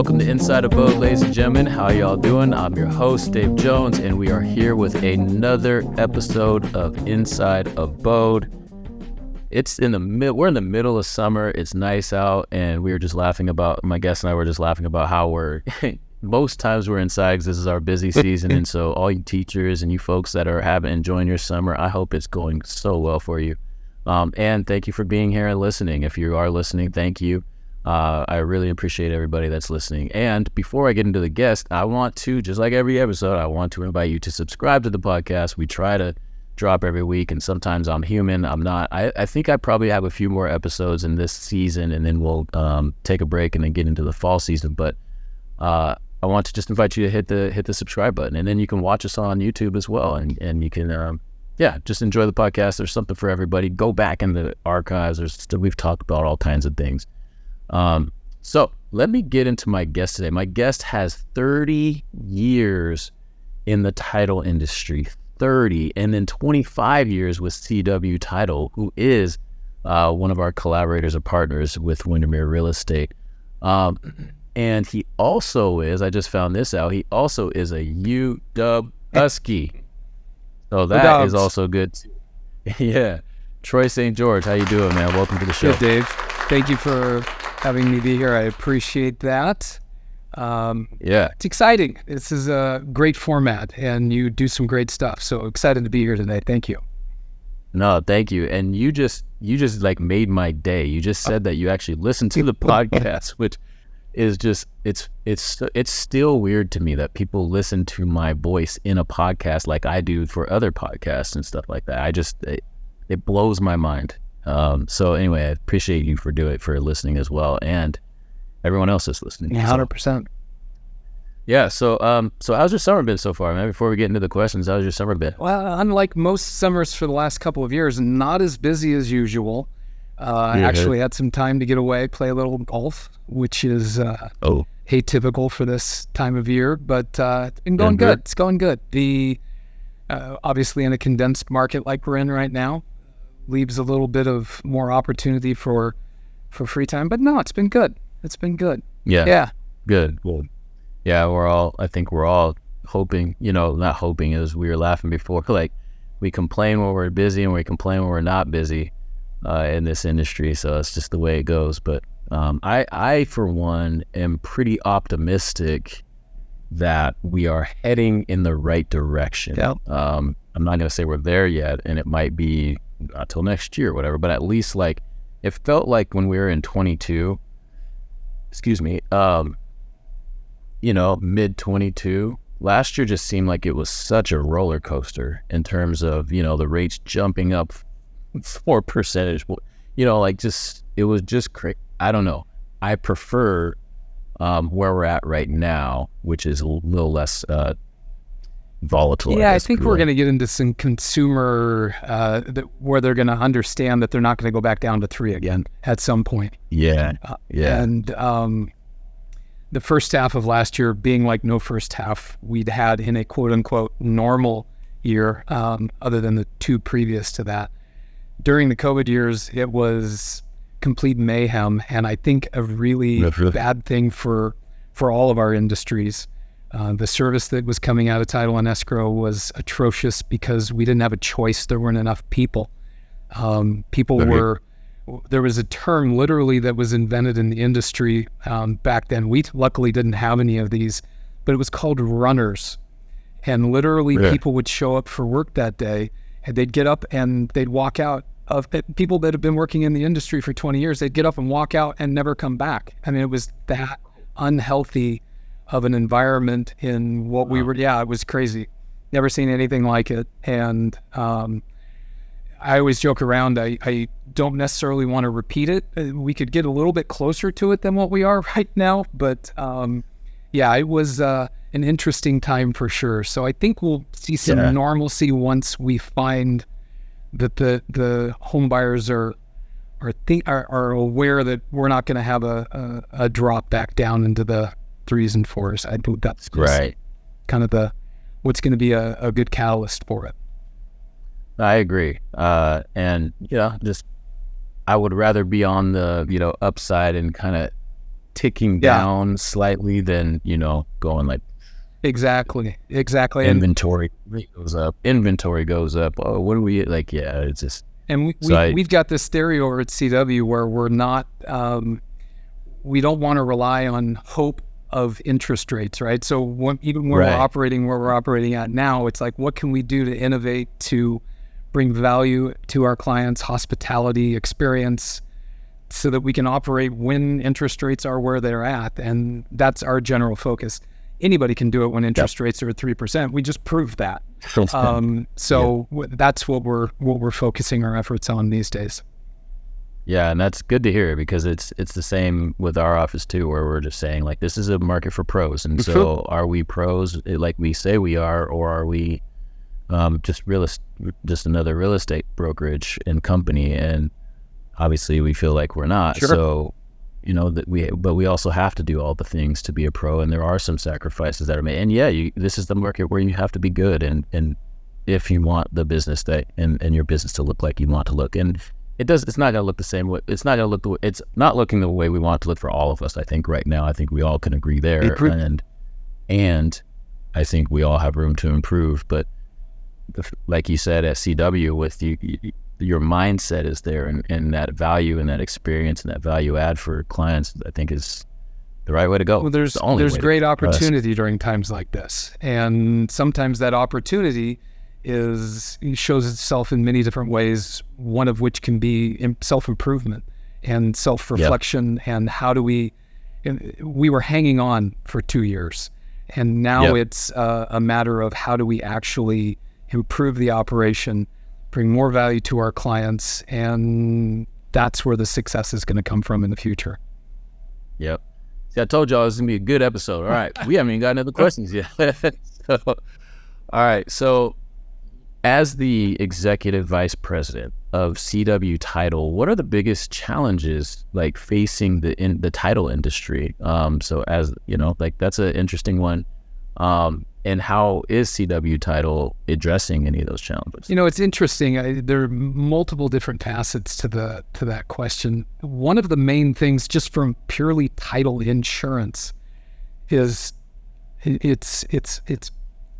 welcome to Inside Abode, ladies and gentlemen. How y'all doing? I'm your host, Dave Jones, and we are here with another episode of Inside Abode. It's in the mid. We're in the middle of summer. It's nice out, and we were just laughing about. My guest and I were just laughing about how we're most times we're inside because this is our busy season, and so all you teachers and you folks that are having enjoying your summer, I hope it's going so well for you. Um, and thank you for being here and listening. If you are listening, thank you. Uh, I really appreciate everybody that's listening. And before I get into the guest, I want to, just like every episode, I want to invite you to subscribe to the podcast. We try to drop every week, and sometimes I'm human. I'm not. I, I think I probably have a few more episodes in this season, and then we'll um, take a break and then get into the fall season. But uh, I want to just invite you to hit the hit the subscribe button, and then you can watch us on YouTube as well, and and you can. Um, yeah, just enjoy the podcast. There's something for everybody. Go back in the archives. There's we've talked about all kinds of things. Um, so let me get into my guest today. My guest has 30 years in the title industry, 30, and then 25 years with CW Title, who is uh, one of our collaborators or partners with Windermere Real Estate. Um, and he also is, I just found this out, he also is a UW Husky. So that is also good. yeah. Troy St. George, how you doing, man? Welcome to the show. Good, Dave. Thank you for having me be here. I appreciate that. Um, yeah, it's exciting. This is a great format, and you do some great stuff. So excited to be here today. Thank you. No, thank you. And you just you just like made my day. You just said that you actually listened to the podcast, which is just it's it's it's still weird to me that people listen to my voice in a podcast like I do for other podcasts and stuff like that. I just it, it blows my mind. Um, so anyway, I appreciate you for doing it for listening as well, and everyone else is listening. hundred percent. Yeah. So, um, so how's your summer been so far, man? Before we get into the questions, how's your summer been? Well, unlike most summers for the last couple of years, not as busy as usual. Uh, yeah. Actually, had some time to get away, play a little golf, which is uh, oh atypical for this time of year, but uh, it's been going good. good. It's going good. The uh, obviously in a condensed market like we're in right now, leaves a little bit of more opportunity for for free time. But no, it's been good. It's been good. Yeah. Yeah. Good. Good. Yeah, we're all I think we're all hoping, you know, not hoping as we were laughing before, like we complain when we're busy and we complain when we're not busy uh, in this industry. So it's just the way it goes. But um, I, I, for one, am pretty optimistic that we are heading in the right direction. Yeah. Um, I'm not going to say we're there yet, and it might be until next year, whatever. But at least like it felt like when we were in 22, excuse me, um, you know, mid 22. Last year just seemed like it was such a roller coaster in terms of you know the rates jumping up four percentage. You know, like just it was just crazy. I don't know. I prefer um, where we're at right now, which is a little less uh, volatile. Yeah, I, I think we're going to get into some consumer uh, that, where they're going to understand that they're not going to go back down to three again at some point. Yeah, uh, yeah. And um, the first half of last year being like no first half we'd had in a quote unquote normal year, um, other than the two previous to that. During the COVID years, it was complete mayhem, and I think a really bad thing for for all of our industries. Uh, the service that was coming out of title and escrow was atrocious because we didn't have a choice. There weren't enough people. Um, people were, there was a term literally that was invented in the industry um, back then. We luckily didn't have any of these, but it was called runners. And literally, yeah. people would show up for work that day and they'd get up and they'd walk out. Of people that have been working in the industry for 20 years, they'd get up and walk out and never come back. I mean, it was that unhealthy of an environment in what wow. we were. Yeah, it was crazy. Never seen anything like it. And um, I always joke around. I, I don't necessarily want to repeat it. Uh, we could get a little bit closer to it than what we are right now. But um, yeah, it was uh, an interesting time for sure. So I think we'll see some yeah. normalcy once we find that the the home buyers are are think are, are aware that we're not going to have a, a, a drop back down into the threes and fours. I think that's right. kind of the what's going to be a, a good catalyst for it. I agree. Uh, and you know, just I would rather be on the you know upside and kind of ticking Yeah. down slightly than you know going like Exactly. Exactly. And inventory goes up, inventory goes up. Oh, what do we like? Yeah, it's just And we, So we, we've got this theory over at CW where we're not, um, we don't want to rely on hope of interest rates, right? So when, even when Right. we're operating where we're operating at now, it's like, what can we do to innovate to bring value to our clients, hospitality experience, so that we can operate when interest rates are where they're at? And that's our general focus. Anybody can do it when interest rates are at three percent. We just proved that. Um, so w- that's what we're what we're focusing our efforts on these days. Yeah, and that's good to hear because it's it's the same with our office too, where we're just saying like this is a market for pros, and so are we pros like we say we are, or are we um, just real just another real estate brokerage and company? And obviously, we feel like we're not. Sure. So you know that we, but we also have to do all the things to be a pro, and there are some sacrifices that are made. And yeah, you, this is the market where you have to be good, and and if you want the business that and, and your business to look like you want to look and it does it's not going to look the same way it's not going to look the way it's not looking the way we want it to look for all of us i think right now i think we all can agree there Improve- and and i think we all have room to improve but the, like you said at cw with you, you your mindset is there and, and that value and that experience and that value add for clients i think is the right way to go Well, there's the only there's great us. opportunity during times like this, and sometimes that opportunity is shows itself in many different ways. One of which can be self improvement and self reflection, and how do we? and We were hanging on for two years, and now Yep. it's uh, a matter of how do we actually improve the operation, bring more value to our clients, and that's where the success is going to come from in the future. Yep. See, I told y'all is gonna be a good episode. All right, we haven't even got other questions yet. so, all right. So, as the executive vice president of CW Title, what are the biggest challenges like facing the in the title industry? Um, so, as you know, like that's an interesting one. Um, and how is CW Title addressing any of those challenges? You know, it's interesting. I, there are multiple different facets to the to that question. One of the main things, just from purely title insurance, is it's it's it's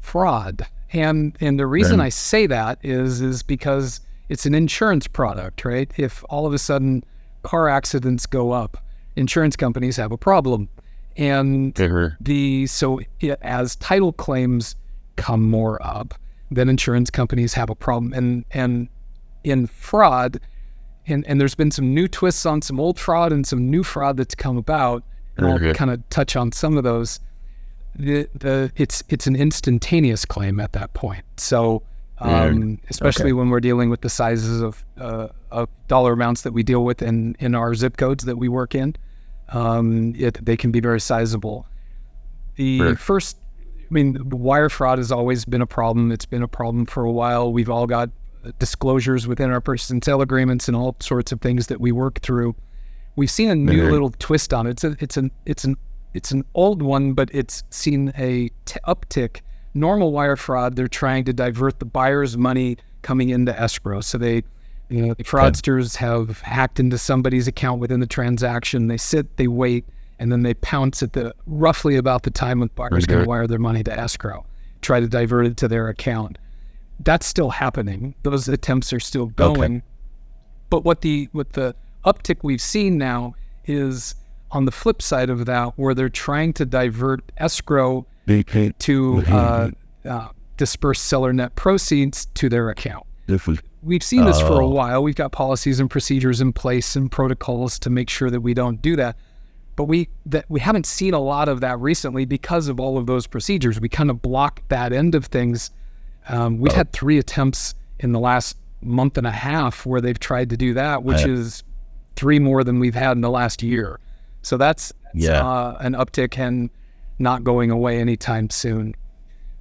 fraud. And and the reason Right. I say that is is because it's an insurance product, right? If all of a sudden car accidents go up, insurance companies have a problem, and uh-huh. the so i as title claims come more up, then insurance companies have a problem. And and in fraud, and and there's been some new twists on some old fraud and some new fraud that's come about. And I'll kind of touch on some of those. The the it's it's an instantaneous claim at that point. So. Um, especially when we're dealing with the sizes of, uh, of dollar amounts that we deal with in, in our zip codes that we work in, um, it, they can be very sizable. The Right. first, I mean, wire fraud has always been a problem. It's been a problem for a while. We've all got disclosures within our purchase and sale agreements and all sorts of things that we work through. We've seen a new Mhm. little twist on it. It's a, it's an it's an it's an old one, but it's seen a t- uptick. Normal wire fraud, they're trying to divert the buyer's money coming into escrow. So they, you know, the fraudsters have hacked into somebody's account within the transaction. They sit, they wait, and then they pounce at the roughly about the time when buyer's to wire their money to escrow, try to divert it to their account. That's still happening. Those attempts are still going. Okay. But what the what the uptick we've seen now is on the flip side of that, where they're trying to divert escrow to uh, uh, disperse seller net proceeds to their account. We've seen this for a Oh. while. We've got policies and procedures in place and protocols to make sure that we don't do that. But we that we haven't seen a lot of that recently because of all of those procedures. We kind of blocked that end of things. Um, we've had three attempts in the last month and a half where they've tried to do that, which Right. is three more than we've had in the last year. So that's, that's Yeah. uh, an uptick and not going away anytime soon.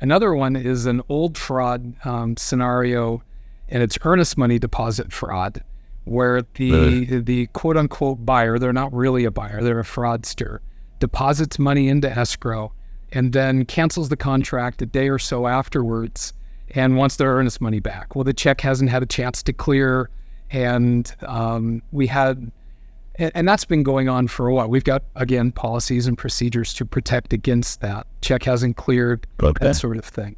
Another one is an old fraud um, scenario, and it's earnest money deposit fraud, where the the quote unquote buyer, they're not really a buyer, they're a fraudster, deposits money into escrow, and then cancels the contract a day or so afterwards, and wants their earnest money back. Well, the check hasn't had a chance to clear, and um, we had and, and that's been going on for a while. We've got again policies and procedures to protect against that. Check hasn't cleared, Okay. that sort of thing.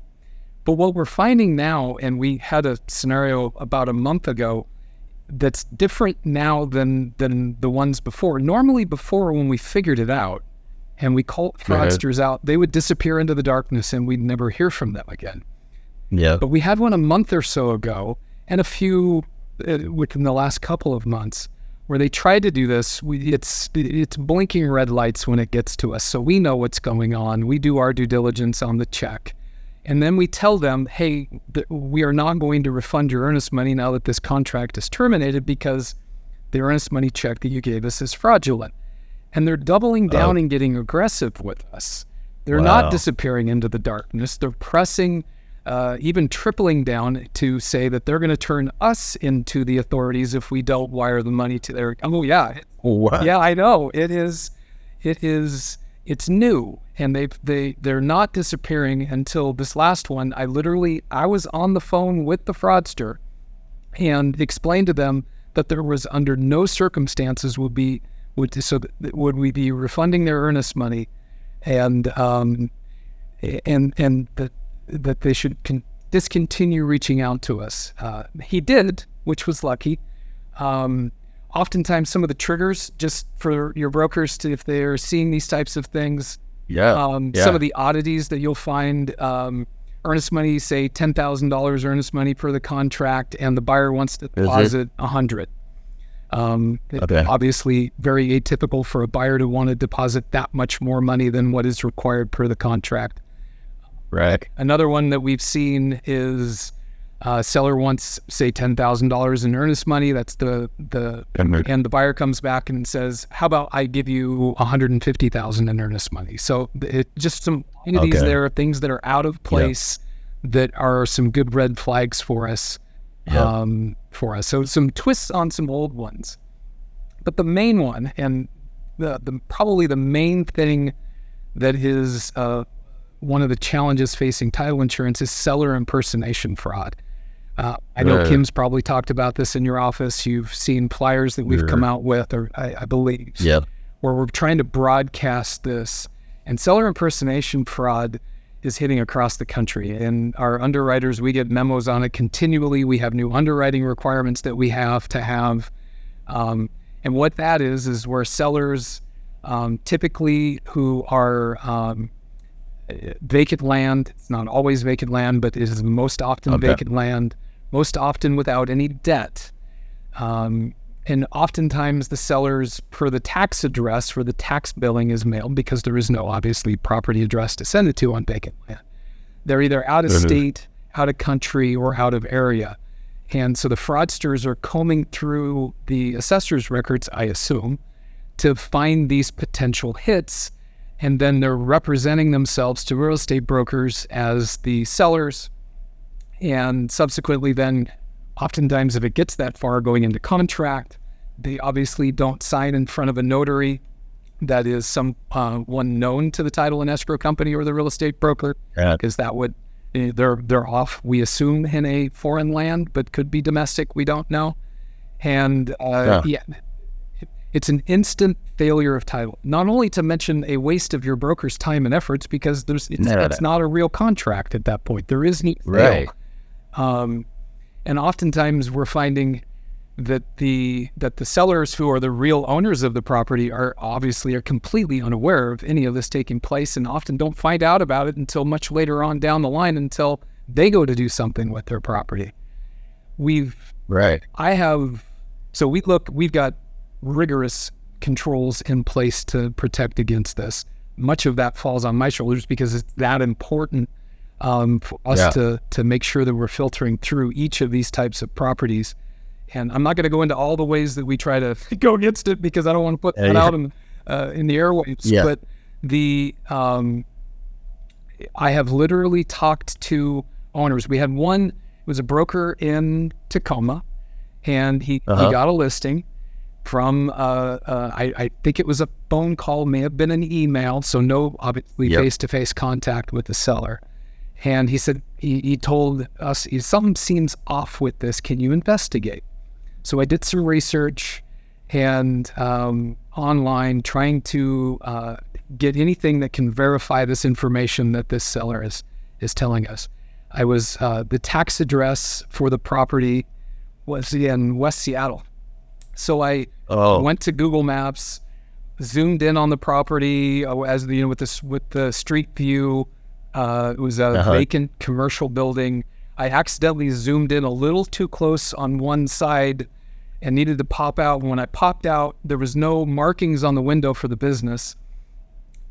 But what we're finding now, and we had a scenario about a month ago that's different now than than the ones before. Normally, before when we figured it out and we called fraudsters out, they would disappear into the darkness and we'd never hear from them again. Yeah. But we had one a month or so ago, and a few uh, within the last couple of months, where they tried to do this. We, it's it's blinking red lights when it gets to us, so we know what's going on. We do our due diligence on the check, and then we tell them, "Hey, th- we are not going to refund your earnest money now that this contract is terminated because the earnest money check that you gave us is fraudulent." And they're doubling oh. down and getting aggressive with us. They're Wow. not disappearing into the darkness. They're pressing, uh, even tripling down to say that they're going to turn us into the authorities if we don't wire the money to their. Oh yeah, What? yeah, I know. It is, it is, it's new, and they they they're not disappearing until this last one. I literally I was on the phone with the fraudster, and explained to them that there was under no circumstances would be would so that would we be refunding their earnest money, and um, and and that that they should con- discontinue reaching out to us. Uh, he did, which was lucky. Um, oftentimes, some of the triggers, just for your brokers to, if they're seeing these types of things, Yeah. um, yeah. some of the oddities that you'll find. Um, earnest money, say ten thousand dollars earnest money per the contract, and the buyer wants to deposit a hundred. Um, Okay. Obviously, very atypical for a buyer to want to deposit that much more money than what is required per the contract. Right. Another one that we've seen is uh, seller wants say ten thousand dollars in earnest money. That's the the and the buyer comes back and says, "How about I give you one hundred and fifty thousand in earnest money?" So it just some entities Okay. there, are things that are out of place that are some good red flags for us. Yeah. Um, for us, so some twists on some old ones, but the main one and the, the probably the main thing that is uh, one of the challenges facing title insurance is seller impersonation fraud. Uh, I know Right. Kim's probably talked about this in your office. You've seen flyers that we've come out with, or I, I believe, Yep. where we're trying to broadcast this. And seller impersonation fraud is hitting across the country. And our underwriters, we get memos on it continually. We have new underwriting requirements that we have to have. Um, and what that is, is where sellers um, typically who are um, vacant land, it's not always vacant land, but it is most often Okay. vacant land, most often without any debt. Um, and oftentimes the sellers, per the tax address where the tax billing is mailed, because there is no obviously property address to send it to on vacant land, they're either out of state, out of country, or out of area. And so the fraudsters are combing through the assessor's records, I assume, to find these potential hits. And then they're representing themselves to real estate brokers as the sellers. And subsequently, then, oftentimes, if it gets that far going into contract, they obviously don't sign in front of a notary that is some uh, one known to the title and escrow company or the real estate broker Yeah. because that would eh, they're they're off we assume in a foreign land but could be domestic we don't know and uh, yeah. It's an instant failure of title not only to mention a waste of your broker's time and efforts because there's it's, No, no, it's no. not a real contract at that point there is no. Right. um, and oftentimes we're finding that the that the sellers who are the real owners of the property are obviously are completely unaware of any of this taking place and often don't find out about it until much later on down the line until they go to do something with their property. We've Right. I have so we look we've got rigorous controls in place to protect against this. Much of that falls on my shoulders because it's that important um, for us Yeah. to to make sure that we're filtering through each of these types of properties. And I'm not going to go into all the ways that we try to go against it because I don't want to put Yeah, that yeah. out in uh, in the airwaves. But the um, I have literally talked to owners. We had one it was a broker in Tacoma, and he, Uh-huh. he got a listing from uh, uh, I, I think it was a phone call, may have been an email, so no obviously face to face contact with the seller. And he said he, he told us he, something seems off with this. Can you investigate? So I did some research, and um, online trying to uh, get anything that can verify this information that this seller is is telling us. I was uh, the tax address for the property was in West Seattle, so I Oh, went to Google Maps, zoomed in on the property uh, as the, you know with this with the street view. Uh, it was a Uh-huh. vacant commercial building. I accidentally zoomed in a little too close on one side and needed to pop out. When I popped out, there was no markings on the window for the business.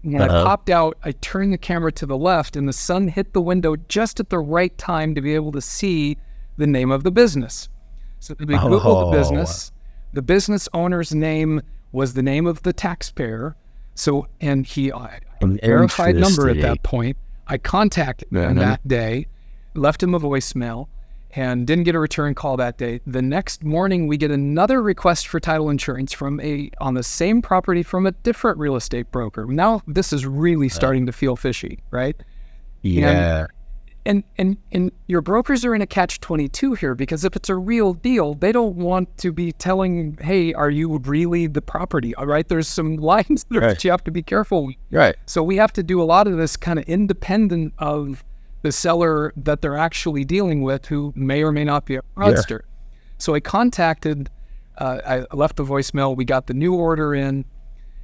When I Uh-huh. popped out, I turned the camera to the left, and the sun hit the window just at the right time to be able to see the name of the business. So we Googled Oh. the business. The business owner's name was the name of the taxpayer. So, and he I, I verified number at that point. I contacted him Mhm. that day, left him a voicemail, and didn't get a return call that day. The next morning, we get another request for title insurance from a on the same property from a different real estate broker. Now, this is really starting to feel fishy, right? yeah. and and and and your brokers are in a catch 22 here because if it's a real deal they don't want to be telling hey are you really the property all right there's some lines that Right. you have to be careful. Right. so we have to do a lot of this kind of independent of the seller that they're actually dealing with who may or may not be a fraudster so i contacted uh, i left the voicemail we got the new order in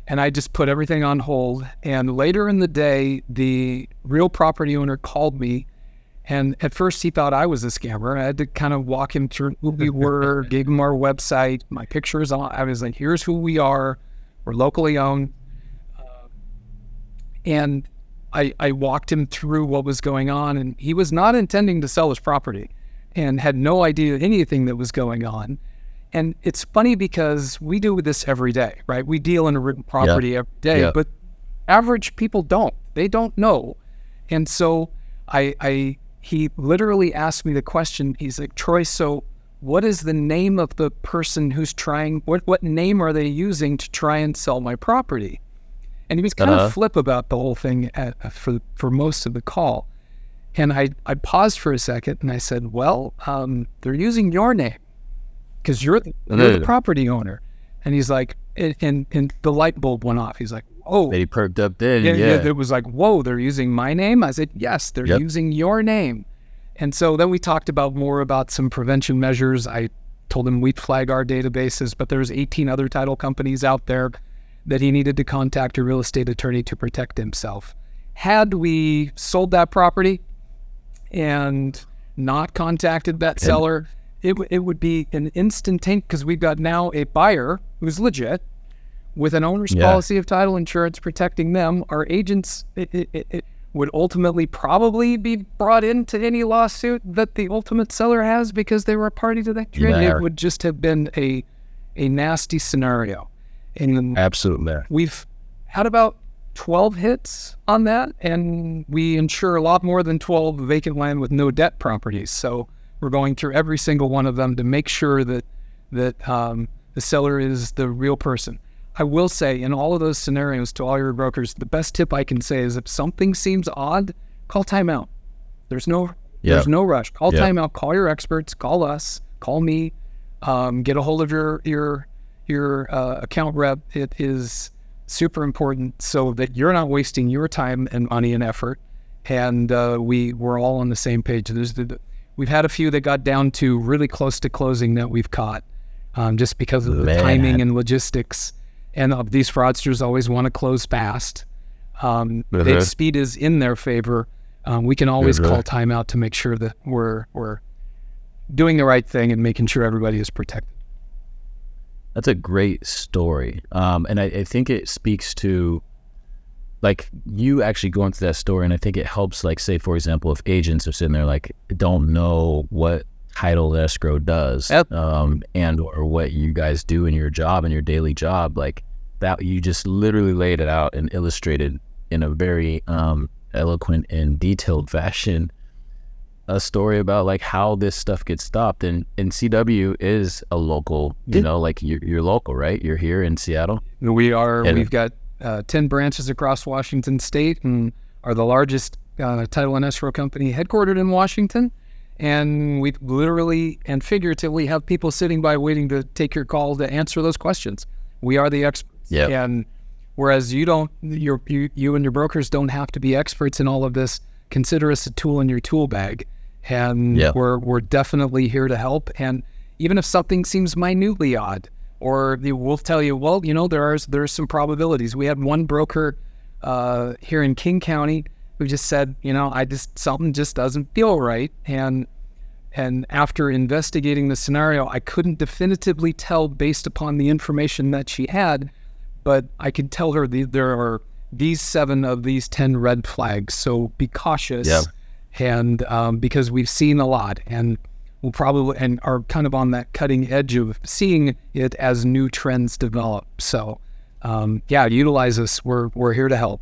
and I just put everything on hold. And later in the day, the real property owner called me. And at first, he thought I was a scammer. I had to kind of walk him through who we were, gave him our website, my pictures on. I was like, here's who we are. We're locally owned. Uh, and I, I walked him through what was going on. And he was not intending to sell his property and had no idea anything that was going on. And it's funny because we do this every day, right? We deal in a written property every day, Yeah. but average people don't. They don't know. And so I, I, he literally asked me the question. He's like, Troy, so what is the name of the person who's trying? What what name are they using to try and sell my property? And he was kind Uh-huh. of flip about the whole thing at, for for most of the call. And I I paused for a second and I said, well, um, they're using your name because you're the, you're the property owner. And he's like, and, and and the light bulb went off. He's like, oh, Maybe perked up then. yeah, Yeah. yeah. It was like, whoa, they're using my name. I said, yes, they're Yep. using your name. And so then we talked about more about some prevention measures. I told him we'd flag our databases, but there's 18 other title companies out there that he needed to contact a real estate attorney to protect himself. Had we sold that property and not contacted that seller, it, it would be an instantaneous because we've got now a buyer who's legit with an owner's Yeah. policy of title insurance protecting them. Our agents it, it, it, would ultimately probably be brought into any lawsuit that the ultimate seller has because they were a party to that trade. It would just have been a a nasty scenario. And Absolutely. We've had about 12 hits on that, and we insure a lot more than 12 vacant land with no debt properties. So we're going through every single one of them to make sure that that um, the seller is the real person. I will say, in all of those scenarios, to all your brokers, the best tip I can say is if something seems odd, call timeout. There's no Yeah. there's no rush. Call Yeah. timeout. Call your experts. Call us. Call me. Um, get a hold of your your your uh, account rep. It is super important so that you're not wasting your time and money and effort, and uh, we we're all on the same page. There's the, we've had a few that got down to really close to closing that we've caught, um, just because of the timing and logistics. And uh, these fraudsters always want to close fast. Um, Uh-huh. speed is in their favor. Um, we can always Uh-huh. call timeout to make sure that we're we're doing the right thing and making sure everybody is protected. That's a great story. Um, and I, I think it speaks to like you actually going through that story. And I think it helps, like, say, for example, if agents are sitting there, like, don't know what title escrow does Yep. um, and or what you guys do in your job and your daily job, like that, you just literally laid it out and illustrated in a very um, eloquent and detailed fashion a story about like how this stuff gets stopped and and CW is a local you Yeah. know like you're, you're local right you're here in Seattle We are. And- we've got uh, ten branches across Washington State, and are the largest uh, title and escrow company headquartered in Washington. And we literally and figuratively have people sitting by waiting to take your call to answer those questions. We are the experts. Yep. And whereas you don't, your you, you and your brokers don't have to be experts in all of this. Consider us a tool in your tool bag, and Yep. we're we're definitely here to help. And even if something seems minutely odd, or we'll tell you, well, you know, there are there's some probabilities. We had one broker uh, here in King County who just said, you know, I just something just doesn't feel right, and and after investigating the scenario, I couldn't definitively tell based upon the information that she had, but I can tell her the, there are these seven of these 10 red flags. So be cautious. Yeah. And um, because we've seen a lot and we'll probably, and are kind of on that cutting edge of seeing it as new trends develop. So, um, yeah, utilize us. We're, we're here to help.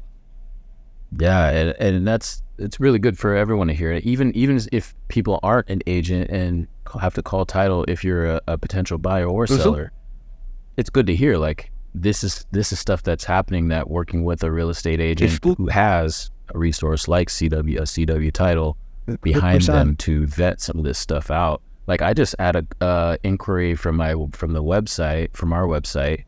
Yeah, and, and that's it's really good for everyone to hear it. Even even if people aren't an agent and have to call title, if you're a, a potential buyer or Mhm. seller, it's good to hear. Like this is this is stuff that's happening. That working with a real estate agent who has a resource like CW, a CW title behind them to vet some of this stuff out. Like I just had a uh, inquiry from my from the website from our website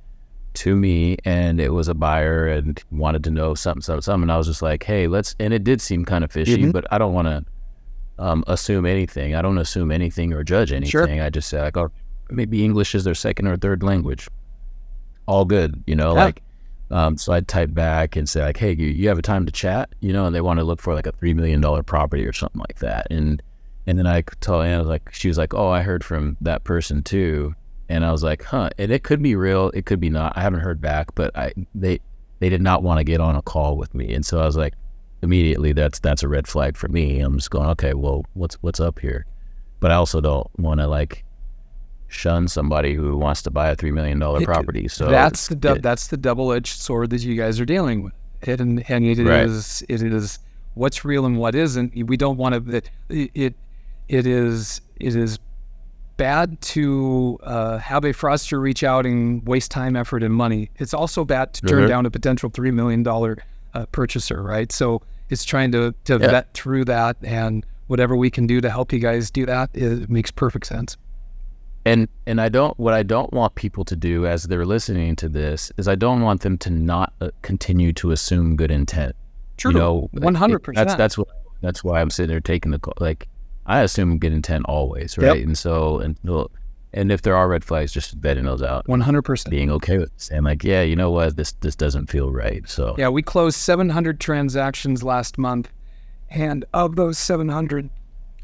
to me, and it was a buyer and wanted to know something, something, something. And I was just like, hey, let's. And it did seem kind of fishy, Mhm. but I don't want to um, assume anything. I don't assume anything or judge anything. Sure. I just say like, oh, maybe English is their second or third language. All good, you know, Yeah. like. Um, so I'd type back and say like, "Hey, you, you have a time to chat?" You know, and they want to look for like a three million dollar property or something like that. And and then I could tell Anna like she was like, "Oh, I heard from that person too," and I was like, "Huh." And it could be real, it could be not. I haven't heard back, but I they they did not want to get on a call with me, and so I was like, immediately that's that's a red flag for me. I'm just going, okay, well, what's what's up here? But I also don't want to like shun somebody who wants to buy a three million dollar property. So that's the du- that's the double edged sword that you guys are dealing with. It and, and it is Right. it is what's real and what isn't. We don't want to. It, it it is it is bad to uh, have a fraudster reach out and waste time, effort, and money. It's also bad to turn Mhm. down a potential three million dollar uh, purchaser. Right. So it's trying to to Yeah. vet through that and whatever we can do to help you guys do that. It makes perfect sense. And and I don't what I don't want people to do as they're listening to this is I don't want them to not uh, continue to assume good intent. True. You know, One hundred it- That's percent. that's what that's why I'm sitting there taking the call. Like I assume good intent always, right? And so and and if there are red flags, just vetting those out, One hundred percent. being okay with saying like, yeah, you know what, this this doesn't feel right. So Yeah, we closed 700 transactions last month, and of those 700,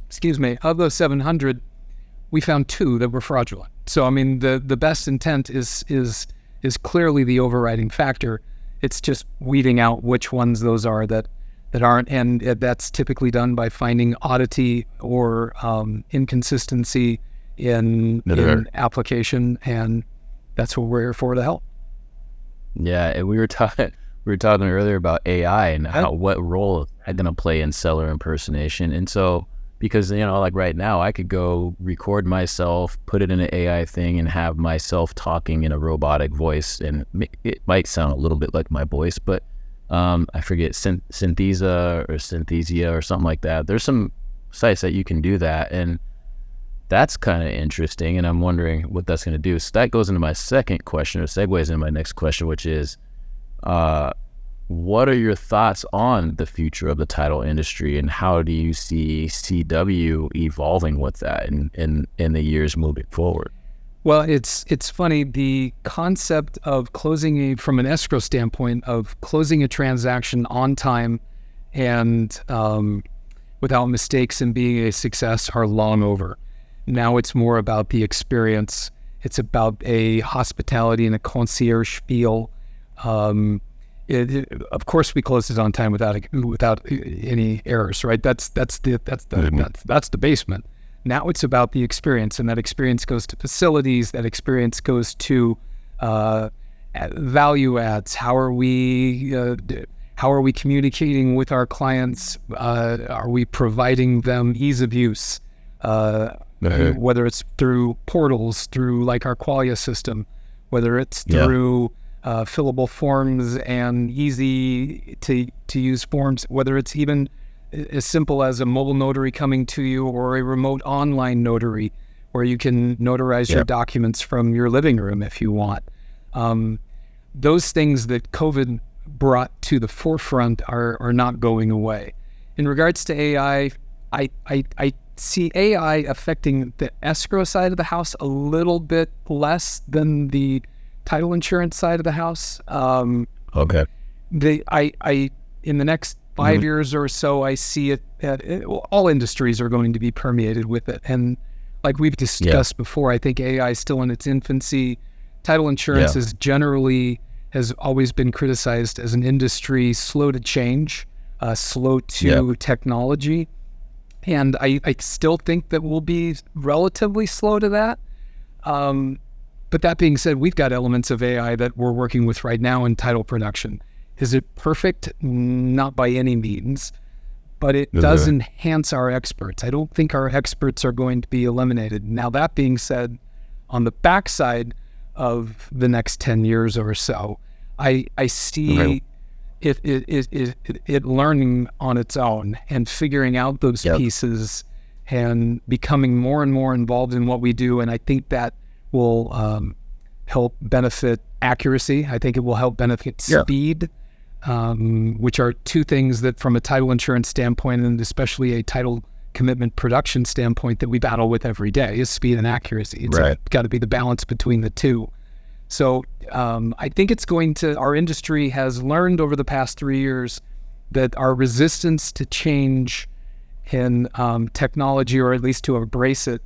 excuse me, of those 700, we found two that were fraudulent. So I mean, the the best intent is is is clearly the overriding factor. It's just weeding out which ones those are that that aren't, and that's typically done by finding oddity or um, inconsistency in, in application, and that's what we're here for to help. Yeah, and we were talking we were talking earlier about AI and how what role it's going to play in seller impersonation. And so because you know, like right now, I could go record myself, put it in an AI thing, and have myself talking in a robotic voice, and it might sound a little bit like my voice, but um, I forget Synth- Synthesa or Synthesia or something like that. There's some sites that you can do that, and that's kind of interesting. And I'm wondering what that's going to do. So that goes into my second question, or segues into my next question, which is, uh, what are your thoughts on the future of the title industry, and how do you see CW evolving with that in in, in the years moving forward? Well, it's it's funny the concept of closing a from an escrow standpoint of closing a transaction on time and um, without mistakes and being a success are long over. Now it's more about the experience. It's about a hospitality and a concierge feel. Um, it, it- of course, we closed it on time without a, without any errors, right? That's that's the that's the Mhm. that's, that's the basement. Now it's about the experience, and that experience goes to facilities. That experience goes to uh, value adds. How are we? Uh, d- how are we communicating with our clients? Uh, are we providing them ease of use? Uh, Mhm. Whether it's through portals, through like our Qualia system, whether it's Yeah. Uh, fillable forms and easy to to use forms, whether it's even as simple as a mobile notary coming to you or a remote online notary where you can notarize Yeah. your documents from your living room if you want. Um, those things that COVID brought to the forefront are, are not going away. In regards to AI, I, I, I see AI affecting the escrow side of the house a little bit less than the title insurance side of the house. Um, okay. The I, I in the next 5 mm-hmm. years or so, I see it, it, All industries are going to be permeated with it, and like we've discussed yeah. before, I think AI is still in its infancy. Title insurance yeah. is generally has always been criticized as an industry slow to change, uh, slow to yeah. technology. And I, I still think that we'll be relatively slow to that. Um, but that being said, we've got elements of AI that we're working with right now in title production. Is it perfect? Not by any means, but it does enhance our experts. I don't think our experts are going to be eliminated. Now, that being said, on the backside of the next 10 years or so, I, I see it, it, it, it, it learning on its own and figuring out those yep. pieces and becoming more and more involved in what we do. And I think that will um, help benefit accuracy. I think it will help benefit speed, um, which are two things that, from a title insurance standpoint, and especially a title commitment production standpoint, that we battle with every day is speed and accuracy. It's right. got to be the balance between the two. So um, I think it's going to, our industry has learned over the past three years that our resistance to change in um, technology, or at least to embrace it,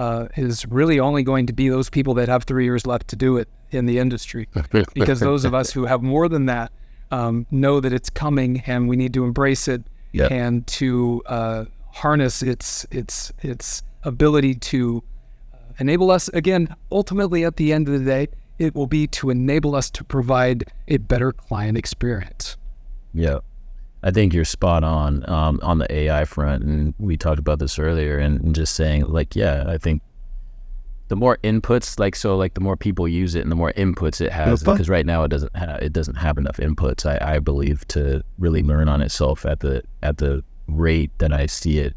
uh, is really only going to be those people that have three years left to do it in the industry. because those of us who have more than that um, know that it's coming and we need to embrace it and to uh, harness its its its ability to enable us again ultimately at the end of the day it will be to enable us to provide a better client experience. Yeah. I think you're spot on um, on the AI front. And we talked about this earlier and, and just saying, like, yeah, I think the more inputs, like, so, like, the more people use it and the more inputs it has, because right now it doesn't have, it doesn't have enough inputs, I, I believe, to really learn on itself at the, at the rate that I see it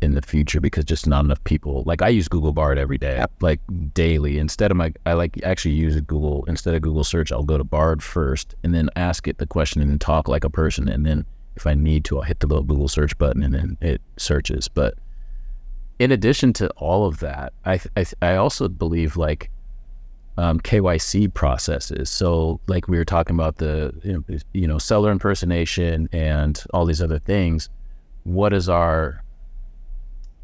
in the future because just not enough people like I use Google Bard every day, like daily. Instead of my I like actually use Google instead of Google search, I'll go to Bard first and then ask it the question and then talk like a person and then if I need to I'll hit the little Google search button and then it searches. But in addition to all of that, I I, I also believe like um, KYC processes. So like we were talking about the you know seller impersonation and all these other things. What is our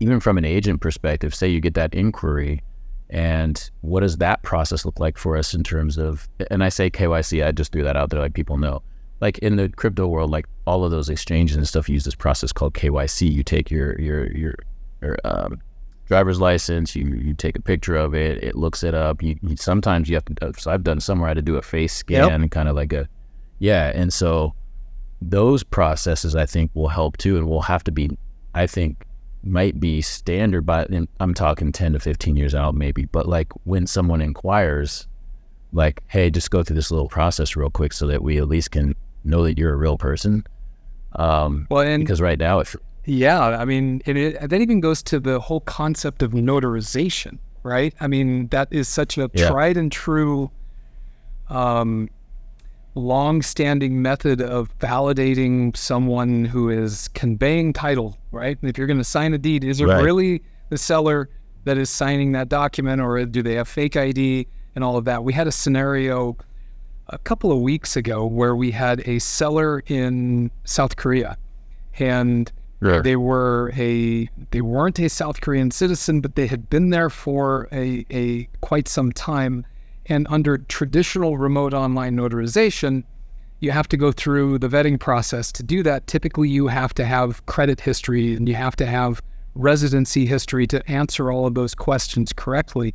even from an agent perspective, say you get that inquiry, and what does that process look like for us in terms of? And I say KYC, I just threw that out there, like people know. Like in the crypto world, like all of those exchanges and stuff use this process called KYC. You take your your your, your um, driver's license, you you take a picture of it, it looks it up. You, you sometimes you have to. So I've done somewhere I had to do a face scan, yep. kind of like a, yeah. And so those processes I think will help too, and will have to be, I think, might be standard but I'm talking 10 to 15 years out maybe but like when someone inquires like hey just go through this little process real quick so that we at least can know that you're a real person um well and because right now if yeah I mean and it, that even goes to the whole concept of notarization right I mean that is such a yeah. tried and true um long-standing method of validating someone who is conveying title, right? If you're going to sign a deed, is it right. really the seller that is signing that document, or do they have fake ID and all of that? We had a scenario a couple of weeks ago where we had a seller in South Korea, and yeah. they were a they weren't a South Korean citizen, but they had been there for a, a quite some time and under traditional remote online notarization, you have to go through the vetting process. To do that, typically you have to have credit history and you have to have residency history to answer all of those questions correctly.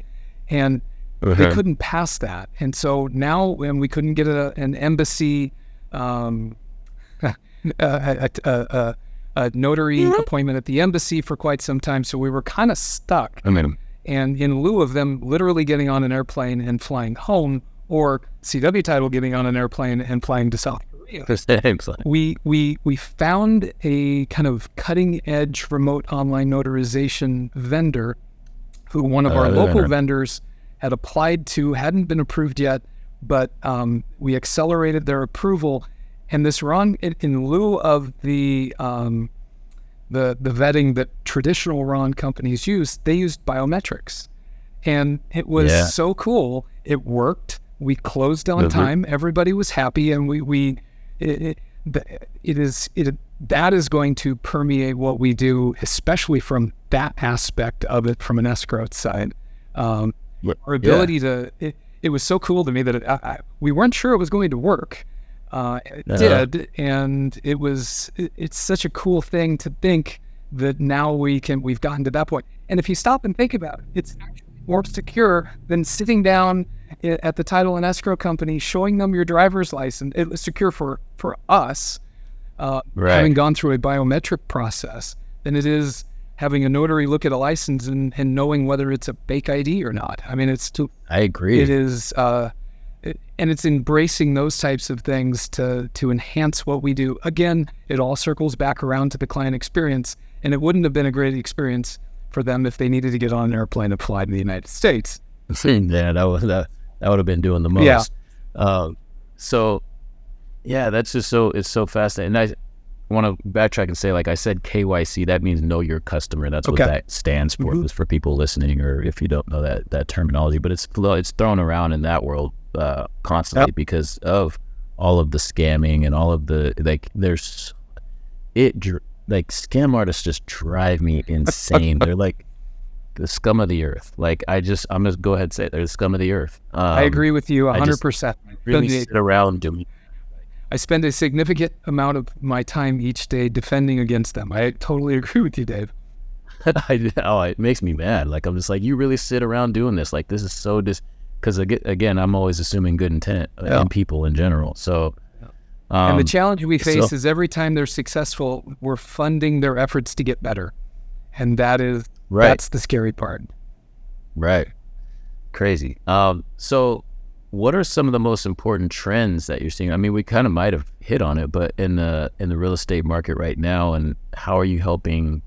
And uh-huh. they couldn't pass that. And so now, and we couldn't get a, an embassy, um, a, a, a, a, notary mm-hmm. appointment at the embassy for quite some time. So we were kind of stuck. I mean, and in lieu of them literally getting on an airplane and flying home, or CW Title getting on an airplane and flying to South Korea, we we we found a kind of cutting edge remote online notarization vendor, who one of uh, our local vendor. vendors had applied to, hadn't been approved yet, but um, we accelerated their approval. And this RON, in, in lieu of the um, the the vetting that traditional RON companies use, they used biometrics, and it was Yeah. so cool. It worked. We closed on Mhm. time. Everybody was happy, and we we it, it, it is it that is going to permeate what we do, especially from that aspect of it from an escrow side. Um, Yeah. our ability to it, it was so cool to me that it, I, I, we weren't sure it was going to work. Uh, it did, and it was it, it's such a cool thing to think that now we can we've gotten to that point. And if you stop and think about it, it's actually more secure than sitting down at the title and escrow company showing them your driver's license. It was secure for for us uh, Right. having gone through a biometric process than it is having a notary look at a license and, and knowing whether it's a fake ID or not. I mean, it's too, I agree. it is, uh, and it's embracing those types of things to to enhance what we do. Again, it all circles back around to the client experience, and it wouldn't have been a great experience for them if they needed to get on an airplane and fly to the United States. yeah, that was that. That would have been doing the most. Yeah. Um, so, yeah, that's just so it's so fascinating. And I want to backtrack and say, like I said, KYC that means know your customer. That's what that stands for. Mhm. Just for people listening, or if you don't know that that terminology, but it's it's thrown around in that world uh, constantly because of all of the scamming and all of the like. There's it like scam artists just drive me insane. They're like the scum of the earth. Like I just, I'm gonna go ahead and say it. They're the scum of the earth. Um, I agree with you I 100%. Really Doesn't it- sit around doing. I spend a significant amount of my time each day defending against them. I totally agree with you, Dave. I, oh, it makes me mad. Like I'm just like, you really sit around doing this. Like this is so dis. Because again, I'm always assuming good intent uh, Yeah. in people in general. So, um, and the challenge we face so- is every time they're successful, we're funding their efforts to get better. And that is right, that's the scary part. right, crazy. Um, so, what are some of the most important trends that you're seeing? I mean, we kind of might have hit on it, but in the in the real estate market right now, and how are you helping?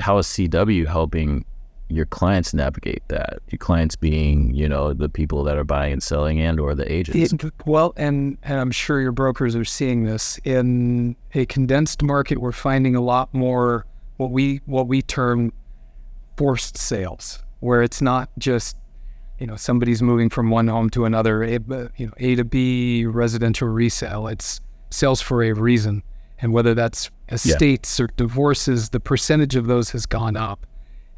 How is CW helping your clients navigate that? Your clients being, you know, the people that are buying and selling, and or the agents. It- well, and and I'm sure your brokers are seeing this in a condensed market. We're finding a lot more what we what we term forced sales, where it's not just you know somebody's moving from one home to another. A, you know, A to B residential resale. It's sales for a reason, and whether that's estates or divorces, the percentage of those has gone up,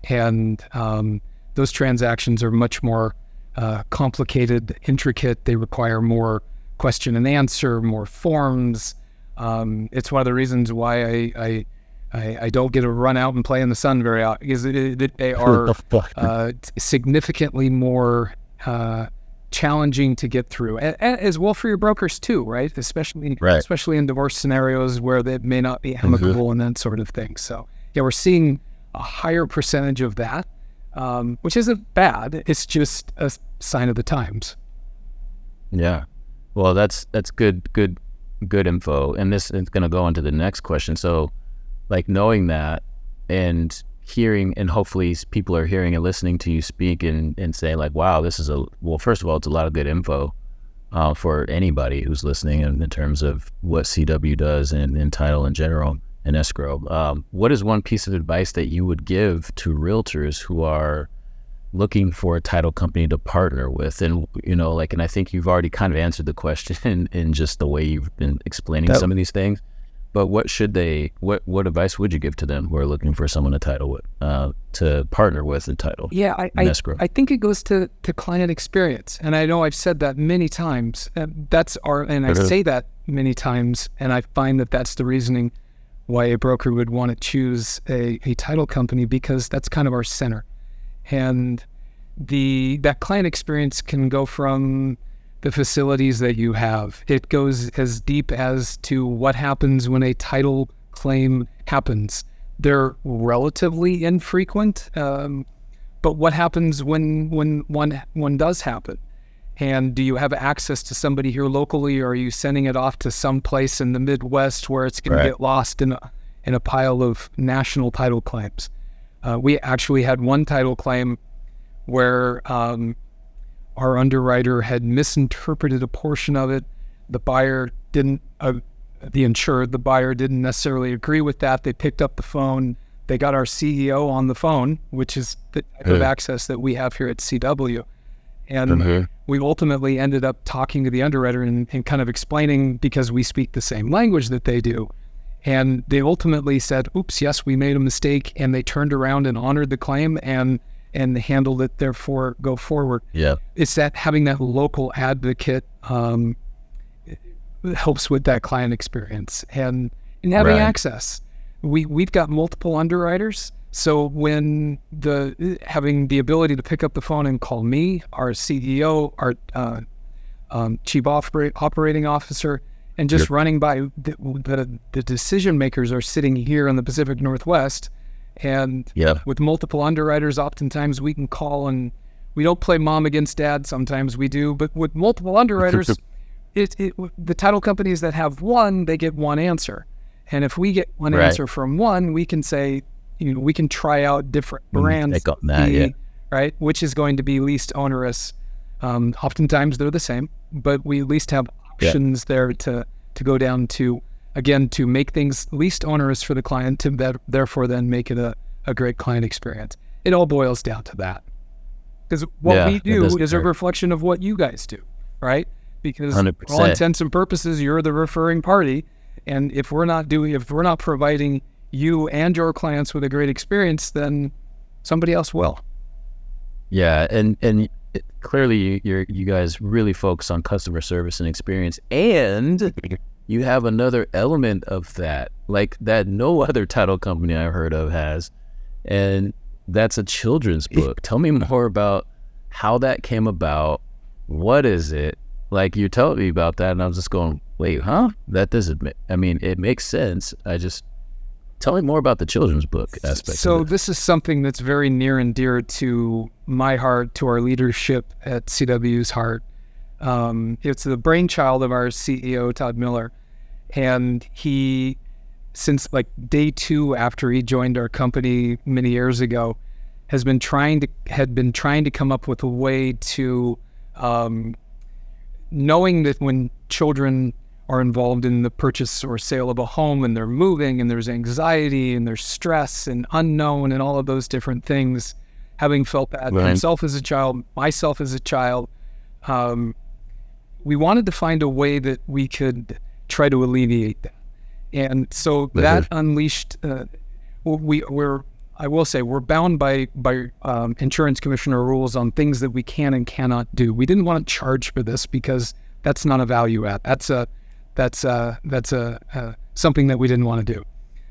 and um, those transactions are much more uh, complicated, intricate. They require more question and answer, more forms. Um, it's one of the reasons why I, I, I I don't get to run out and play in the sun very often because it, it, they are uh, significantly more uh, challenging to get through, a- a- as well for your brokers too, right? Especially Right. especially in divorce scenarios where they may not be amicable and that sort of thing. So yeah, we're seeing a higher percentage of that, um, which isn't bad. It's just a sign of the times. Yeah. Well, that's that's good good good info. And this is going to go into the next question. So, like knowing that and hearing and hopefully people are hearing and listening to you speak and, and saying like, wow, this is a well, first of all, it's a lot of good info uh, for anybody who's listening in, in terms of what CW does and, and title in general and escrow. Um, what is one piece of advice that you would give to realtors who are looking for a title company to partner with and you know like and i think you've already kind of answered the question in, in just the way you've been explaining That- some of these things but what should they what what advice would you give to them who are looking for someone to title with uh, to partner with in title Yeah, I, I, I think it goes to, to client experience. And I know I've said that many times. And that's our, and I say that many times. And I find that that's the reasoning why a broker would want to choose a, a title company because that's kind of our center. And the, that client experience can go from the facilities that you have. It goes as deep as to what happens when a title claim happens. They're relatively infrequent, um, but what happens when when one one does happen? And do you have access to somebody here locally, or are you sending it off to some place in the Midwest where it's going Right. to get lost in a in a pile of national title claims? Uh, we actually had one title claim where um, our underwriter had misinterpreted a portion of it. The buyer didn't, uh, the insured, the buyer didn't necessarily agree with that. They picked up the phone. They got our CEO on the phone, which is the type of access that we have here at CW. And we ultimately ended up talking to the underwriter and, and kind of explaining because we speak the same language that they do. And they ultimately said, oops, yes, we made a mistake. And they turned around and honored the claim and and handle it, therefore, go forward. Yeah. It's that having that local advocate um, helps with that client experience and, and having Right. access. We, we've got multiple underwriters. So when the having the ability to pick up the phone and call me, our CEO, our uh, um, chief operate, operating officer, and just running by the, the the decision makers are sitting here in the Pacific Northwest, and Yeah. with multiple underwriters, oftentimes we can call and we don't play mom against dad. Sometimes we do, but with multiple underwriters, it, it the title companies that have one, they get one answer, and if we get one Right. answer from one, we can say, you know, we can try out different brands, take on that, yeah. right, which is going to be least onerous. Um, oftentimes they're the same, but we at least have Yeah. options there to to go down to again to make things least onerous for the client to that, therefore then make it a, a great client experience. It all boils down to that. Because what Yeah, we do is a reflection of what you guys do, right? Because for all intents and purposes, you're the referring party. And if we're not doing if we're not providing you and your clients with a great experience, then somebody else will. Yeah, and and it, clearly you you're, you guys really focus on customer service and experience, and you have another element of that, like that no other title company I've heard of has, and that's a children's book. Tell me more about how that came about. What is it? Like you told me about that, and I was just going, wait, huh? That doesn't. ma- I mean, it makes sense. I just tell me more about the children's book aspect. So this is something that's very near and dear to my heart, to our leadership at CW's heart. Um, it's the brainchild of our CEO Todd Miller, and he, since like day two after he joined our company many years ago, has been trying to had been trying to come up with a way to, um, knowing that when children are involved in the purchase or sale of a home and they're moving and there's anxiety and there's stress and unknown and all of those different things, having felt that Right. himself as a child, myself as a child, um, we wanted to find a way that we could try to alleviate that. And so that unleashed, uh, we, we're, I will say, we're bound by by um, insurance commissioner rules on things that we can and cannot do. We didn't want to charge for this because that's not a value add. That's a that's a that's a, uh something that we didn't want to do.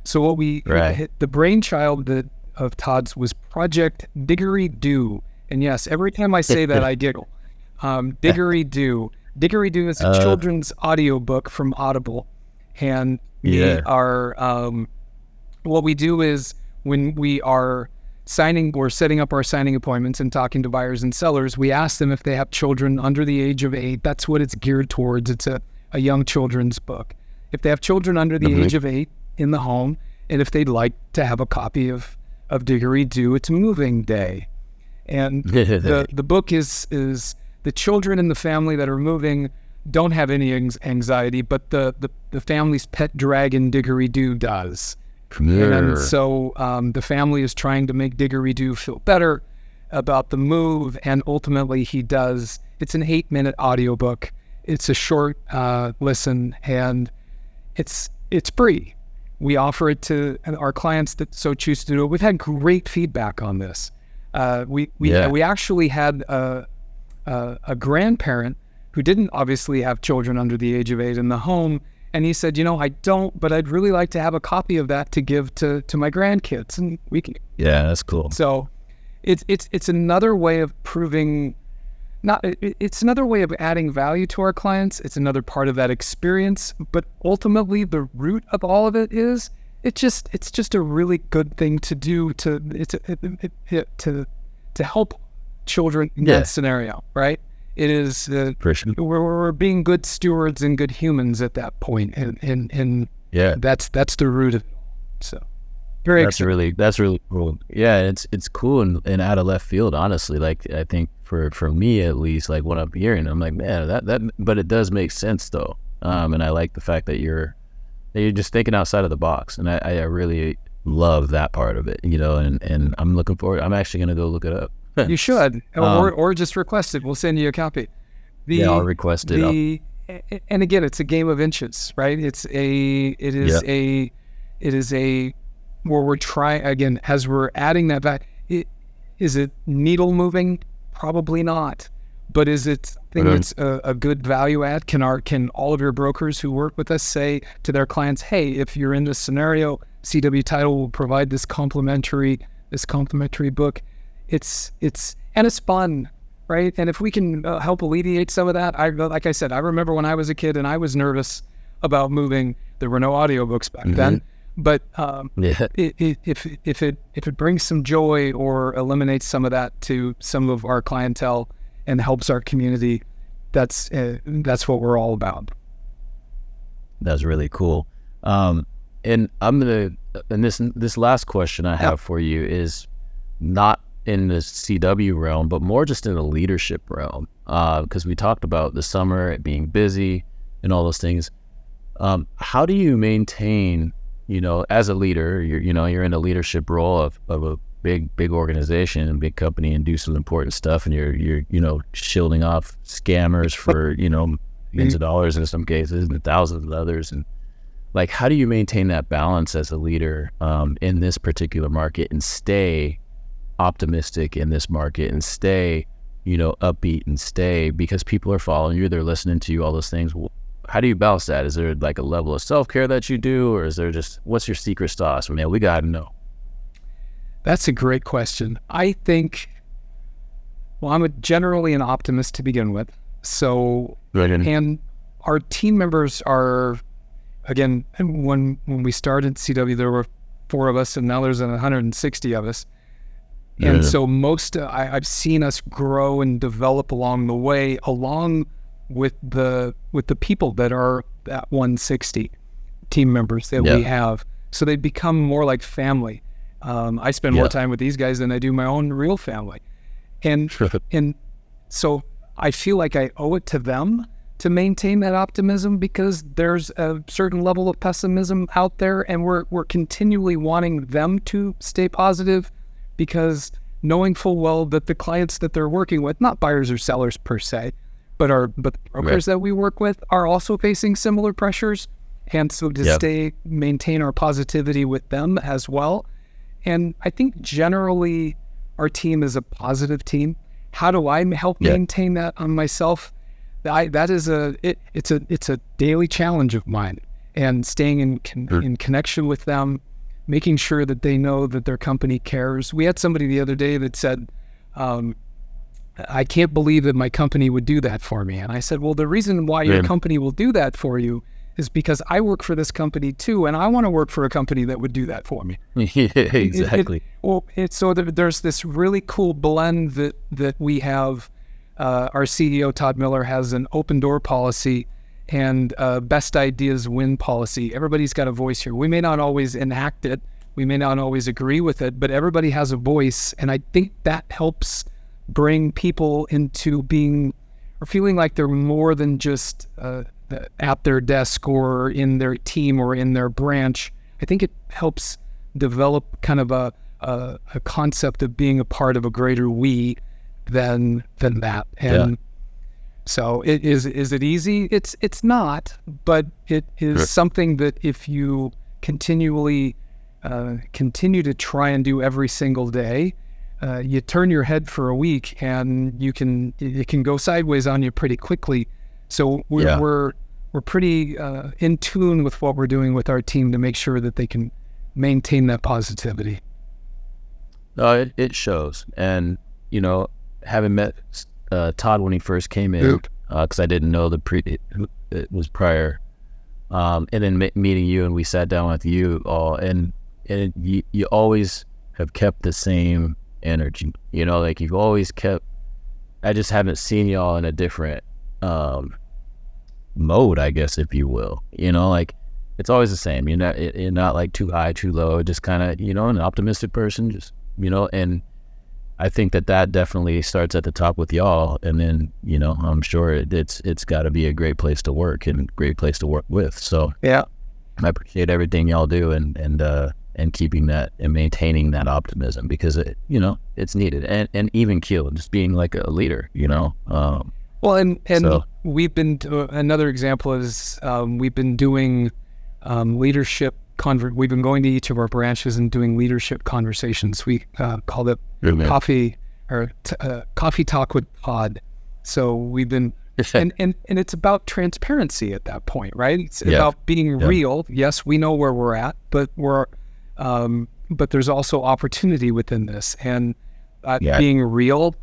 So what we Right. hit, the brainchild that of Todd's was Project Diggory Doo, and yes, every time I say that I giggle. Um, Diggory Doo. Diggory Doo is a Uh. children's audiobook from Audible, and we Yeah. are um, what we do is when we are signing we're setting up our signing appointments and talking to buyers and sellers we ask them if they have children under the age of eight that's what it's geared towards it's a, a young children's book if they have children under the Mhm. age of eight in the home and if they'd like to have a copy of of Diggory Doo it's moving day and the the book is is the children in the family that are moving don't have any anxiety, but the, the the family's pet dragon Diggory Doo does. And so um, the family is trying to make Diggory Doo feel better about the move, and ultimately he does. It's an eight minute audiobook. It's a short uh, listen, and it's it's free. We offer it to our clients that so choose to do it. We've had great feedback on this. Uh, we we Yeah. we actually had a, a, a grandparent who didn't obviously have children under the age of eight in the home, and he said, you know, I don't, but I'd really like to have a copy of that to give to to my grandkids, and we can yeah, that's cool. so it's it's it's another way of proving not it- it's another way of adding value to our clients. It's another part of that experience, but ultimately the root of all of it is it just it's just a really good thing to do to it's it, it- to to help children in Yeah. that scenario, right? It is uh, we're, we're being good stewards and good humans at that point, and and, and Yeah. that's that's the root of it. So Very that's exciting. really that's really cool. Yeah, it's it's cool and, and out of left field, honestly. Like I think for for me at least, like what I'm hearing, I'm like, man, that that but it does make sense though. Um, and I like the fact that you're that you're just thinking outside of the box, and I, I really love that part of it, you know. And and I'm looking forward. I'm actually gonna go look it up. You should, or, Um, or just request it. We'll send you a copy. The, yeah, I'll request it. The and again, it's a game of inches, right? It's a it is a it is a where we're trying again as we're adding that back. It, is it needle moving? Probably not. But is it Okay. that's a, a good value add? Can our can all of your brokers who work with us say to their clients, "Hey, if you're in this scenario, CW Title will provide this complimentary this complimentary book." It's it's and it's fun, right? And if we can uh, help alleviate some of that, I like I said, I remember when I was a kid and I was nervous about moving. There were no audiobooks back then, but um, yeah, i i if if it if it brings some joy or eliminates some of that to some of our clientele and helps our community, that's uh, that's what we're all about. that's really cool. Um, and I'm gonna and this this last question I have for you is not in the CW realm, but more just in the leadership realm. Because we talked about the summer it being busy and all those things. Um, how do you maintain, you know, as a leader, you're you know you're in a leadership role of, of a big big organization and big company and do some important stuff, and you're you're you know shielding off scammers for you know millions of dollars in some cases and thousands of others and like how do you maintain that balance as a leader um, in this particular market and stay optimistic in this market and stay you know upbeat and stay because people are following you they're listening to you all those things how do you balance that is there like a level of self-care that you do or is there just what's your secret sauce man we gotta know That's a great question. I think, well, I'm a, generally an optimist to begin with. So, and our team members are, again, when when we started CW, there were four of us, and now there's 160 of us. And Yeah. so most uh, I, I've seen us grow and develop along the way, along with the with the people that are that 160 team members that we have. So they become more like family. Um, I spend more time with these guys than I do my own real family, and and so I feel like I owe it to them to maintain that optimism because there's a certain level of pessimism out there, and we're we're continually wanting them to stay positive because knowing full well that the clients that they're working with, not buyers or sellers per se, but our but the brokers that we work with are also facing similar pressures, and so to Yep. stay maintain our positivity with them as well. And I think generally our team is a positive team. How do I help Yeah. maintain that on myself? I, that is a it, it's a it's a daily challenge of mine, and staying in con- Sure. in connection with them, making sure that they know that their company cares. We had somebody the other day that said, um, "I can't believe that my company would do that for me," and I said, "Well, the reason why your Yeah. company will do that for you is because I work for this company too, and I want to work for a company that would do that for me." yeah, It- it- exactly well, it's so there, there's this really cool blend that that we have. Uh, our CEO Todd Miller has an open door policy and uh, best ideas win policy. Everybody's got a voice here. We may not always enact it, we may not always agree with it, but everybody has a voice, and I think that helps bring people into being or feeling like they're more than just uh, at their desk or in their team or in their branch. I think it helps develop kind of a, a, a concept of being a part of a greater we than than that. And so it is is it easy? It's it's not, but it is Sure. something that if you continually uh, continue to try and do every single day, uh, you turn your head for a week and you can it can go sideways on you pretty quickly. So we're Yeah. we're, we're pretty uh, in tune with what we're doing with our team to make sure that they can maintain that positivity. No, it, it shows. And, you know, having met uh, Todd when he first came in, because I didn't know the pre, it, it was prior. Um, and then me- meeting you, and we sat down with you all, and, and you, you always have kept the same energy. You know, like you've always kept, I just haven't seen y'all in a different um, mode, I guess, if you will. You know, like it's always the same. You're not you're not like too high, too low. Just kind of you know an optimistic person. Just you know, and I think that that definitely starts at the top with y'all, and then you know I'm sure it, it's it's got to be a great place to work and great place to work with. So yeah, I appreciate everything y'all do and and uh, and keeping that and maintaining that optimism because it you know it's needed and and even keel just being like a leader. You know. Um, well, and and so. we've been another example is um, we've been doing um, leadership conver- we've been going to each of our branches and doing leadership conversations. We uh, call it coffee or t- uh, coffee talk with Todd. So we've been and, and and it's about transparency at that point, right? It's yeah. about being yeah. real. Yes, we know where we're at, but we're um, but there's also opportunity within this, and uh, yeah. being real.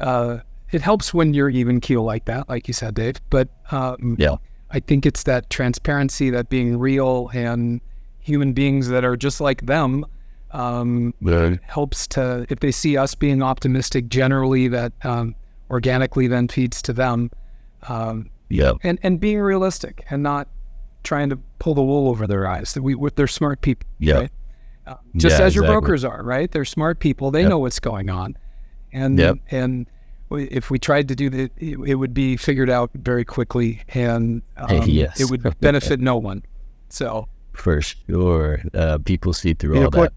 Uh, it helps when you're even keel like that, like you said, Dave. But um, yeah, I think it's that transparency, that being real, and human beings that are just like them um, helps to if they see us being optimistic generally that um, organically then feeds to them um, yeah and and being realistic and not trying to pull the wool over their eyes that we they're smart people yeah right? uh, just yeah, as your exactly. brokers are right they're smart people they yep. know what's going on and yep. and if we tried to do that, it, it, would be figured out very quickly, and um, yes. it would benefit no one. So for sure. Uh, people see through all that.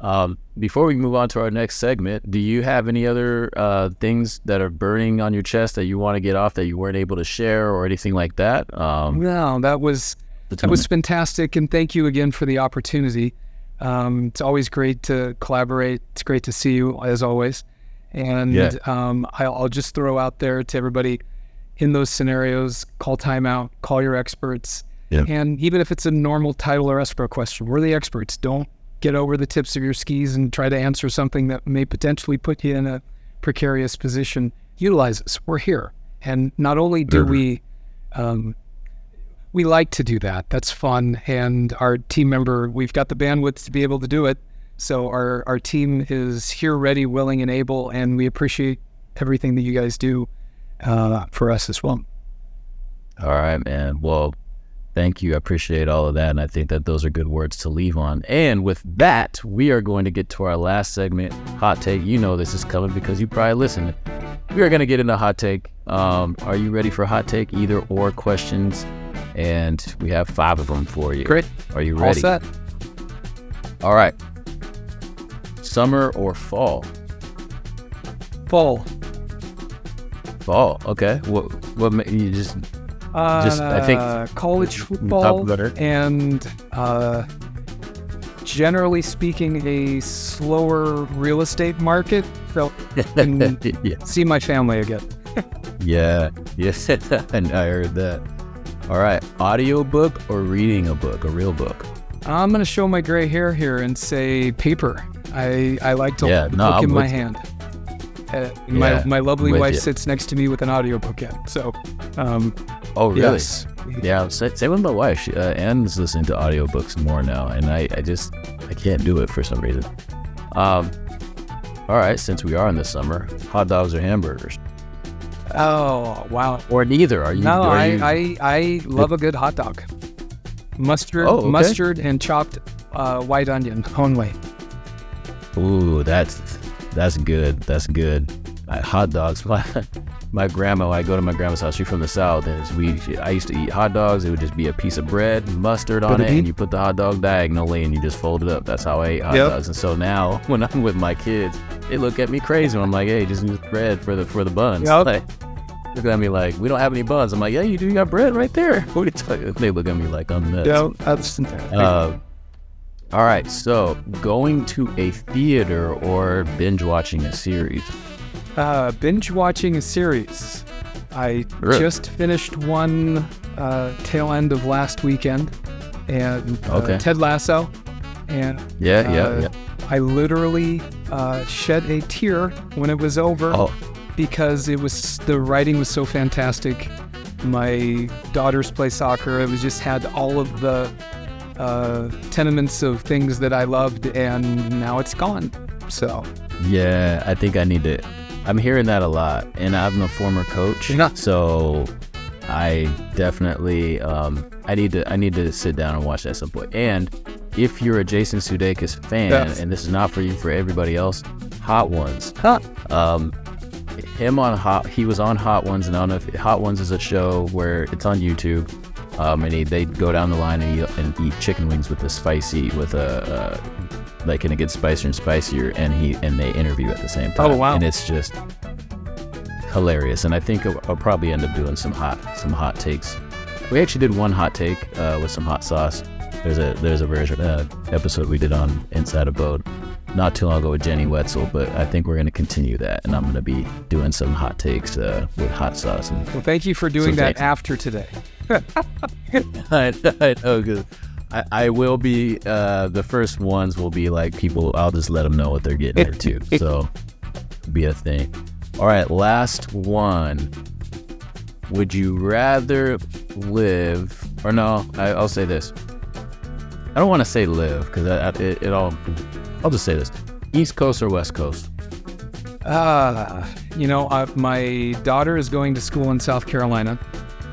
Um, before we move on to our next segment, do you have any other uh, things that are burning on your chest that you want to get off that you weren't able to share or anything like that? Um, no, that was that was fantastic, and thank you again for the opportunity. Um, it's always great to collaborate. It's great to see you as always, and yeah. um, I'll, I'll just throw out there to everybody in those scenarios: call timeout, call your experts. Yeah. And even if it's a normal title or escrow question, we're the experts. Don't get over the tips of your skis and try to answer something that may potentially put you in a precarious position. Utilize us. We're here. And not only do mm-hmm. we, um, we like to do that. That's fun. And our team member, we've got the bandwidth to be able to do it. So our, our team is here, ready, willing, and able. And we appreciate everything that you guys do uh, for us as well. All right, man. Well, Thank you. I appreciate all of that. And I think that those are good words to leave on. And with that, we are going to get to our last segment, Hot Take. You know this is coming because you probably listened. We are going to get into Hot Take. Um, are you ready for Hot Take? Either or questions. And we have five of them for you. Great. Are you ready? All set. All right. Summer or fall? Fall. Fall. Okay. What? What? You just uh, Just I think uh, college football and uh, generally speaking, a slower real estate market. So yeah. see my family again. yeah, yes, and I heard that. All right, audio book or reading a book, a real book. I'm gonna show my gray hair here and say paper. I I like to yeah, no, book in my hand. Uh, my yeah, my lovely wife you. sits next to me with an audiobook in. So, um, oh really? Yes. Yeah, same with my wife. She, uh, Anne's listening to audiobooks more now, and I, I just I can't do it for some reason. Um, all right, since we are in the summer, hot dogs or hamburgers? Oh wow! Or neither? Are you? No, are I, you... I I love a good hot dog. Mustard, oh, okay. mustard, and chopped uh, white onion only. Ooh, that's that's good. That's good. hot dogs. My, grandma, I go to my grandma's house. She's from the south, and we. I used to eat hot dogs. It would just be a piece of bread, mustard on it, and you put the hot dog diagonally, and you just fold it up. That's how I ate hot yep. dogs. And so now, when I'm with my kids, they look at me crazy. I'm like, hey, just use bread for the for the buns. Yep. Like, look at me like, we don't have any buns. I'm like, yeah, you do. You got bread right there. What are you talking? They look at me like I'm nuts. Yeah, that's. Uh, all right, so going to a theater or binge watching a series? Uh, binge watching a series. I really? just finished one uh, tail end of last weekend, and uh, okay. Ted Lasso, and yeah, yeah, uh, yeah. I literally uh, shed a tear when it was over oh. because it was the writing was so fantastic. My daughters play soccer. It was just had all of the uh, tenements of things that I loved, and now it's gone. So, yeah, I think I need to. I'm hearing that a lot, and I'm a former coach, so I definitely um, I need to I need to sit down and watch that at some point. And if you're a Jason Sudeikis fan, Yes. and this is not for you, for everybody else, Hot Ones. Huh. Um, him on Hot, he was on Hot Ones, and I don't know if Hot Ones is a show where it's on YouTube. Um, and he, they go down the line and eat, and eat chicken wings with a spicy, with a, uh, like, and it gets spicier and spicier, and he and they interview at the same time. Oh, wow. And it's just hilarious. And I think I'll, I'll probably end up doing some hot, some hot takes. We actually did one hot take uh, with some hot sauce. There's a there's a version uh, episode we did on Inside Abode not too long ago with Jenny Wetzel, but I think we're going to continue that, and I'm going to be doing some hot takes uh, with hot sauce. And Well, thank you for doing that thanks. after today. I, I know, I, I will be uh, the first ones will be like people. I'll just let them know what they're getting into. So be a thing. All right, last one. Would you rather live or no? I, I'll say this. I don't want to say live because it, it all. I'll just say this: East Coast or West Coast? Uh, you know, uh, my daughter is going to school in South Carolina.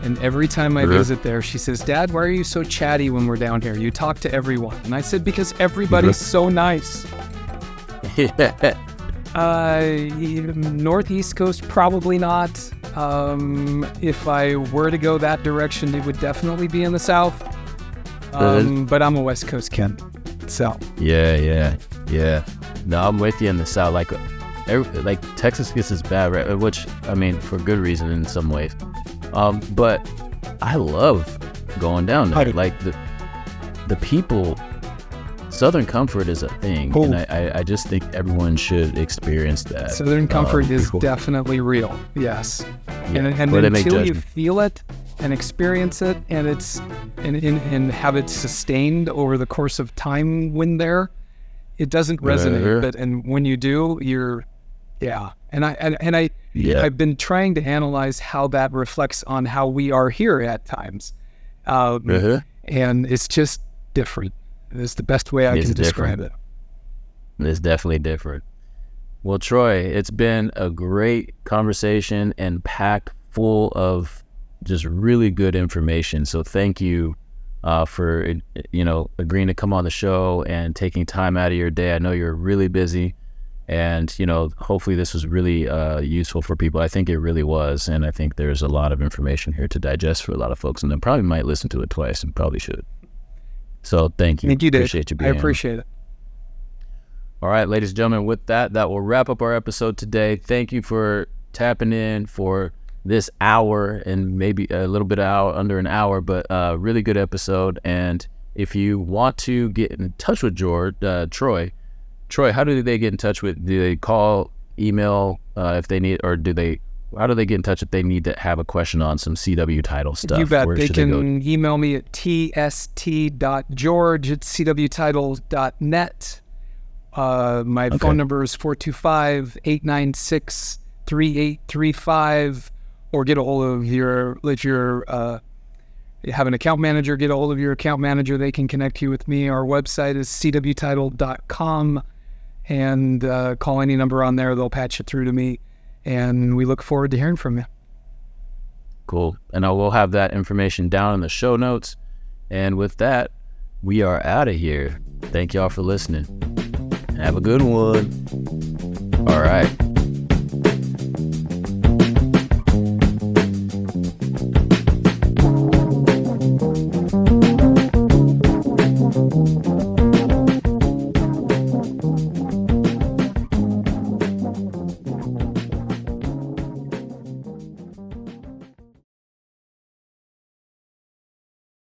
And every time I Really? visit there, she says, Dad, why are you so chatty when we're down here? You talk to everyone. And I said, Because everybody's so nice. Uh, Northeast Coast, probably not. Um, if I were to go that direction, it would definitely be in the South. Um, but I'm a West Coast kid. So, Yeah, yeah, yeah. No, I'm with you in the South. Like, every, like Texas gets this bad rep, which I mean for good reason in some ways. Um, but I love going down there. Do. Like the the people, Southern comfort is a thing, Cool. and I, I, I just think everyone should experience that. Southern comfort Um, is before- definitely real. Yes. Yeah, and, and until you feel it and experience it and it's and, and, and have it sustained over the course of time when there it doesn't resonate but and when you do you're yeah and i and, and i Yeah. i've been trying to analyze how that reflects on how we are here at times um, Uh-huh. and it's just different it's the best way i It's can describe it It's definitely different. Well, Troy, it's been a great conversation and packed full of just really good information. So thank you uh, for you know agreeing to come on the show and taking time out of your day. I know you're really busy, and you know hopefully this was really uh, useful for people. I think it really was, and I think there's a lot of information here to digest for a lot of folks, and they probably might listen to it twice and probably should. So thank you. thank you. Appreciate you i on. appreciate it All right, ladies and gentlemen, with that, that will wrap up our episode today. Thank you for tapping in for this hour and maybe a little bit out under an hour, but uh, really good episode. And if you want to get in touch with George, uh, Troy, Troy, how do they get in touch with? Do they call, email uh, if they need, or do they? How do they get in touch if they need to have a question on some CW title stuff? You bet. Where They can go? email me at tst.george at cwtitles.net. Uh, my Okay. phone number is 425 896 3835. Or get a hold of your, let your, uh, have an account manager, get a hold of your account manager. They can connect you with me. Our website is cwtitle.com and uh, call any number on there. They'll patch it through to me. And we look forward to hearing from you. Cool. And I will have that information down in the show notes. And with that, we are out of here. Thank y'all for listening. Have a good one. All right.